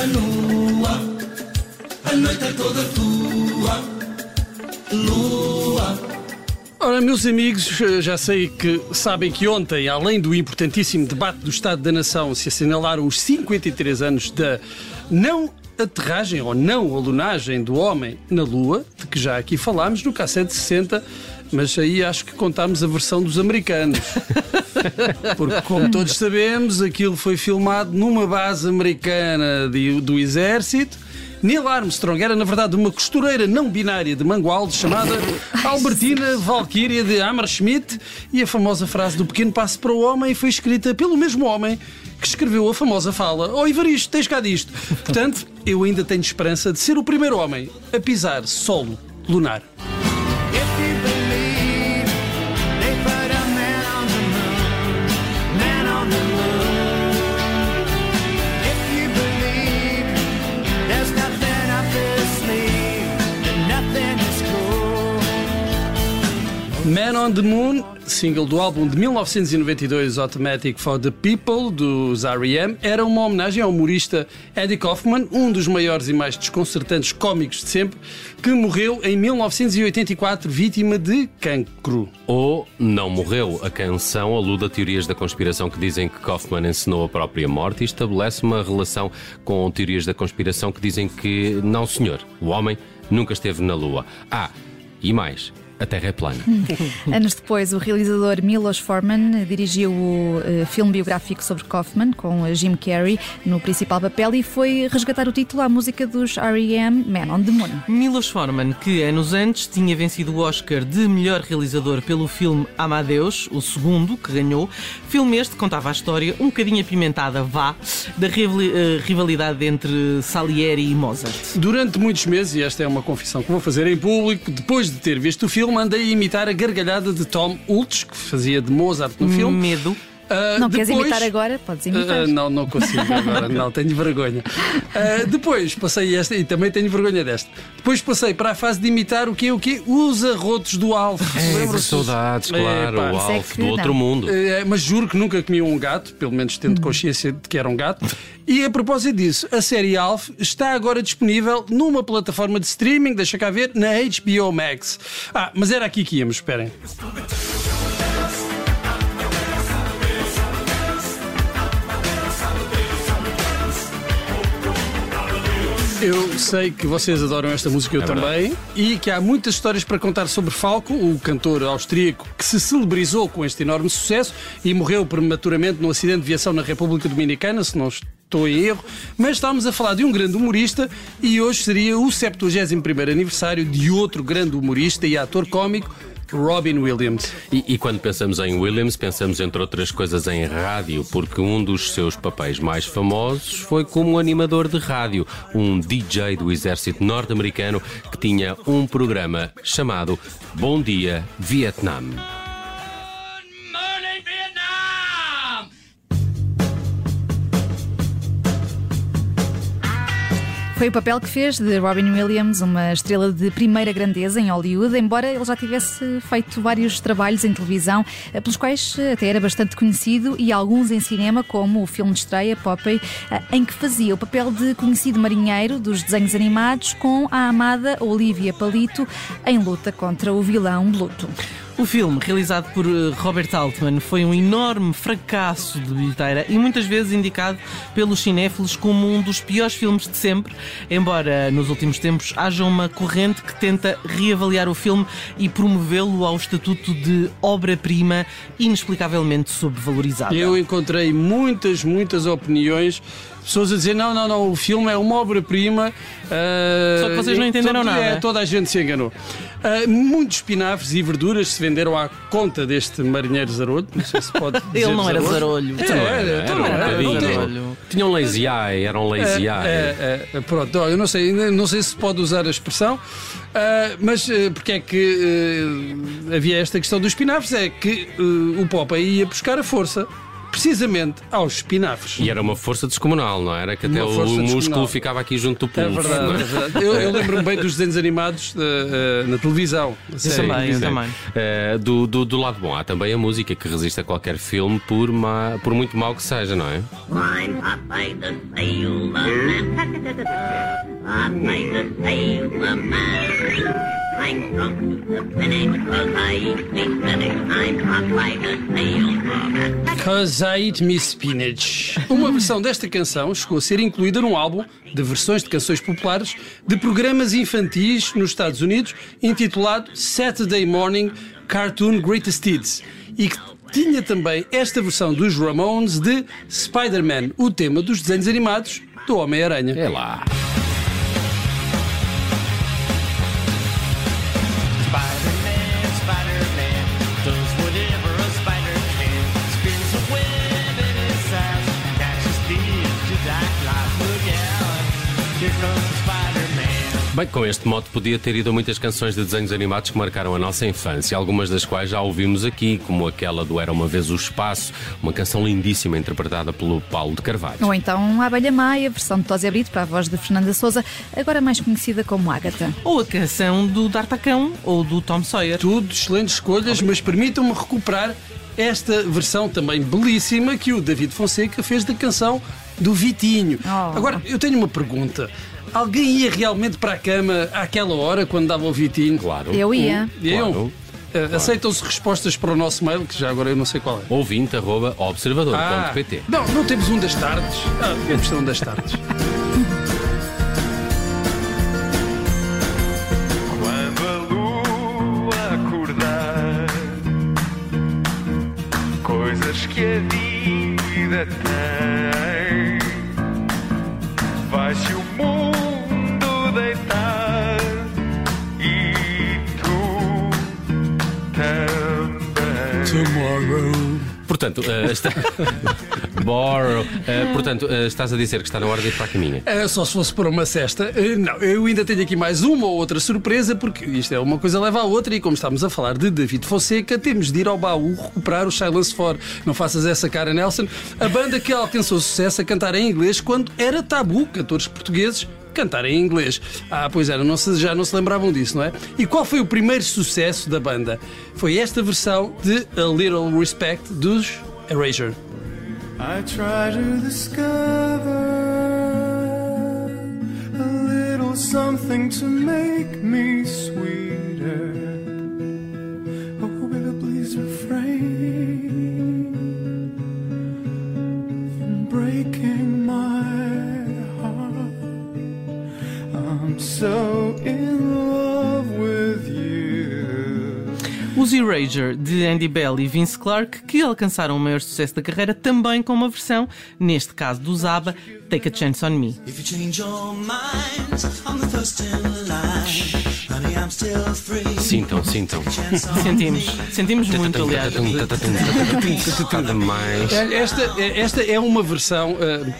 a lua, a noite é toda tua, lua. Ora, meus amigos, já sei que sabem que ontem, além do importantíssimo debate do Estado da Nação, se assinalaram os 53 anos da não aterragem ou não alunagem do homem na Lua, de que já aqui falámos no K760, 60, mas aí acho que contámos a versão dos americanos. Porque, como todos sabemos, aquilo foi filmado numa base americana de, do exército. Neil Armstrong era, na verdade, uma costureira não binária de Mangualde chamada Albertina Valkyria de Hammerschmidt e a famosa frase do pequeno passo para o homem foi escrita pelo mesmo homem que escreveu a famosa fala Oh Ivaristo, tens cá disto. Portanto, eu ainda tenho esperança de ser o primeiro homem a pisar solo lunar. On the Moon, single do álbum de 1992 Automatic for the People, dos R.E.M., era uma homenagem ao humorista Eddie Kaufman, um dos maiores e mais desconcertantes cómicos de sempre, que morreu em 1984 vítima de cancro. Ou não morreu. A canção aluda a teorias da conspiração que dizem que Kaufman ensinou a própria morte e estabelece uma relação com teorias da conspiração que dizem que não, senhor, o homem nunca esteve na Lua. Ah, e mais, a Terra é plana. Anos depois, o realizador Milos Forman dirigiu o uh, filme biográfico sobre Kaufman, com Jim Carrey no principal papel, e foi resgatar o título à música dos R.E.M. Man on the Moon. Milos Forman, que anos antes tinha vencido o Oscar de melhor realizador pelo filme Amadeus, o segundo que ganhou, filme este contava a história, um bocadinho apimentada, vá, da uh, rivalidade entre Salieri e Mozart. Durante muitos meses, e esta é uma confissão que vou fazer em público, depois de ter visto o filme, filme andei a imitar a gargalhada de Tom Ultz, que fazia de Mozart no filme. Medo. Uh, não depois... queres imitar agora? Podes imitar. Uh, não, não consigo agora, não, tenho vergonha. Uh, depois passei esta, e também tenho vergonha desta. Depois passei para a fase de imitar o quê? O quê? Os arrotos do Alf. É, saudades, claro, é, o Alf do outro mundo. mas juro que nunca comi um gato, pelo menos tendo hum. consciência de que era um gato. E a propósito disso, a série Alf está agora disponível numa plataforma de streaming, deixa cá ver, na HBO Max. Ah, mas era aqui que íamos, esperem. Eu sei que vocês adoram esta música, eu é também, e que há muitas histórias para contar sobre Falco, o cantor austríaco que se celebrizou com este enorme sucesso e morreu prematuramente num acidente de viação na República Dominicana, se não estou em erro. Mas estávamos a falar de um grande humorista e hoje seria o 71 aniversário de outro grande humorista e ator cómico, Robin Williams. E, e, quando pensamos em Williams, pensamos entre outras coisas em rádio, porque um dos seus papéis mais famosos foi como animador de rádio, um DJ do exército norte-americano que tinha um programa chamado Bom Dia Vietnã. Foi o papel que fez de Robin Williams, uma estrela de primeira grandeza em Hollywood, embora ele já tivesse feito vários trabalhos em televisão, eh, pelos quais eh, até era bastante conhecido, e alguns em cinema, como o filme de estreia Popeye, eh, em que fazia o papel de conhecido marinheiro dos desenhos animados com a amada Olivia Palito em luta contra o vilão Bluto. O filme, realizado por eh, Robert Altman, foi um enorme fracasso de bilheteira e muitas vezes indicado pelos cinéfilos como um dos piores filmes de sempre, embora nos últimos tempos haja uma corrente que tenta reavaliar o filme e promovê-lo ao estatuto de obra-prima inexplicavelmente subvalorizada. Eu encontrei muitas, muitas opiniões pessoas a dizer não, não, não, o filme é uma obra-prima. Uh, Só que vocês não entenderam nada. É, toda a gente se enganou. Uh, muitos espinafres e verduras se venderam à conta deste marinheiro zarolho. Não sei se pode dizer Ele não era zarolho. É, era, então era, era, um era, Tinham lazy eye, eram lazy eye. É, é, pronto, eu não sei, não sei se pode usar a expressão, uh, mas uh, porque é que havia esta questão dos espinafres? É que o Popeye ia buscar a força precisamente aos espinafres. E era uma força descomunal, não era? Que até o músculo ficava aqui junto do É pulso. verdade, não é verdade. Eu, eu lembro-me bem dos desenhos animados eh, eh, na televisão. a Eu série. também, eu também. Eh, do, do, do lado bom, há também a música que resiste a qualquer filme, por, ma, por muito mau que seja, não é? I'm Cause I eat me spinach. Cause I Eat Me Spinach. Uma versão desta canção chegou a ser incluída num álbum de versões de canções populares de programas infantis nos Estados Unidos, intitulado Saturday Morning Cartoon Greatest Hits, e que tinha também esta versão dos Ramones de Spider-Man, o tema dos desenhos animados do Homem-Aranha. É lá. Bem, com este modo podia ter ido a muitas canções de desenhos animados que marcaram a nossa infância, algumas das quais já ouvimos aqui, como aquela do Era uma Vez o Espaço, uma canção lindíssima interpretada pelo Paulo de Carvalho. Ou então a Abelha Maia, versão de Tosé Brito para a voz de Fernanda Souza, agora mais conhecida como Ágata. Ou a canção do D'Artacão ou do Tom Sawyer. Tudo excelentes escolhas, mas permitam-me recuperar esta versão também belíssima que o David Fonseca fez da canção do Vitinho. Oh. Agora, eu tenho uma pergunta. Alguém ia realmente para a cama àquela hora quando dava o Vitinho? Claro. Eu ia. Eu? Claro. Eh, Aceitam-se respostas para o nosso mail, que já agora eu não sei qual é. Ouvinte arroba observador.pt não, não temos um das tardes. Ah, temos um das tardes. Tomorrow. Portanto, eh, está... Borrow. Eh, portanto, eh, estás a dizer que está na hora de ir para a caminha. É, só se fosse para uma cesta. Não, eu ainda tenho aqui mais uma ou outra surpresa, porque isto é uma coisa leva à outra, e como estamos a falar de David Fonseca, temos de ir ao baú recuperar o Silence 4. Não faças essa cara, Nelson. A banda que alcançou sucesso a cantar em inglês quando era tabu cantores portugueses cantar em inglês. Ah, pois era, não se- já não se lembravam disso, não é? E qual foi o primeiro sucesso da banda? Foi esta versão de A Little Respect dos Erasure. I try to discover a little something to make me sweeter. Os Erasure, de Andy Bell e Vince Clarke, que alcançaram o maior sucesso da carreira também com uma versão, neste caso do Zaba, Take a Chance on Me. If you change your mind, I'm the first in line. Honey, I'm still free. Sintam, sintam. Sentimos, sentimos muito, aliás. Cada mais. É, Esta, esta é uma versão. eh,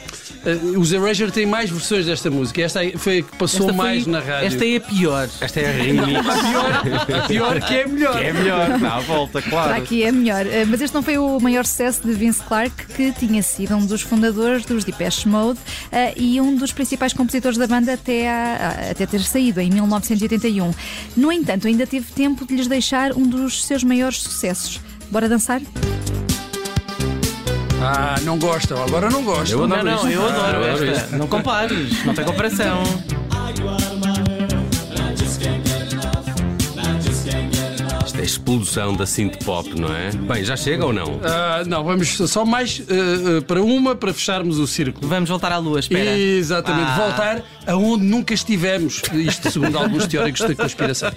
eh, os Erasure têm mais versões desta música. Esta foi a que passou foi- mais na rádio. Esta é a pior. Esta é a remix. A pior, a pior que é melhor. É melhor, dá a volta, Para claro. aqui é melhor. Eh, Mas este não foi o maior sucesso de Vince Clarke, que tinha sido um dos fundadores dos Depeche Mode eh, e um dos principais compositores da banda até, a- a- até ter saído, em 1981. No entanto, ainda teve tempo de lhes deixar um dos seus maiores sucessos. Bora dançar? Ah, não gostam, agora não gostam. Eu Não, adoro não, eu adoro adoro esta. isto. Não compares, não tem comparação. Isto é a explosão da synth pop, não é? Bem, já chega ou não? Ah, não, vamos só mais eh, eh, para uma para fecharmos o círculo. Vamos voltar à lua, espera. Exatamente, Ah. voltar aonde nunca estivemos. Isto segundo alguns teóricos da conspiração.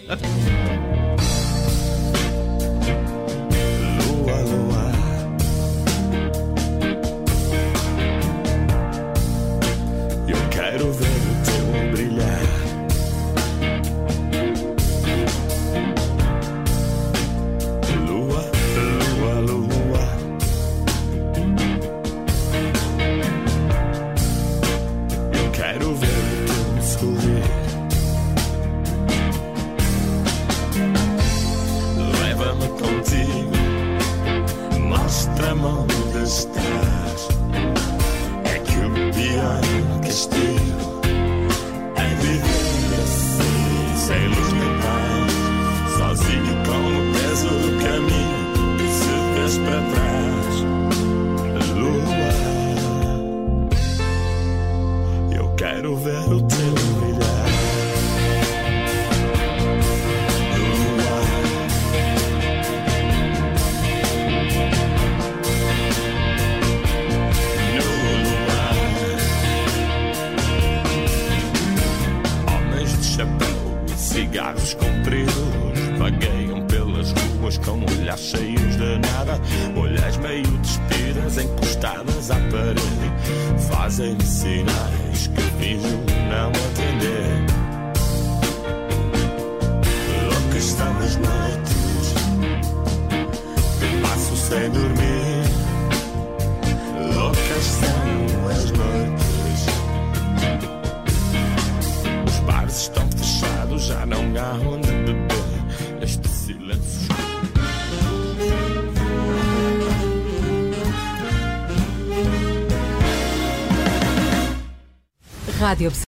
contigo, mostra-me onde estás. É que o pior castigo é viver assim, sem luz nem paz, sozinho o peso do caminho que se fez para trás. Lua, eu quero ver o teu cigarros compridos vagueiam pelas ruas com olhares cheios de nada, olhares meio despidas, encostadas à parede, fazem sinais que finjo não atender. Loucas são as noites que passo sem dormir. Rádio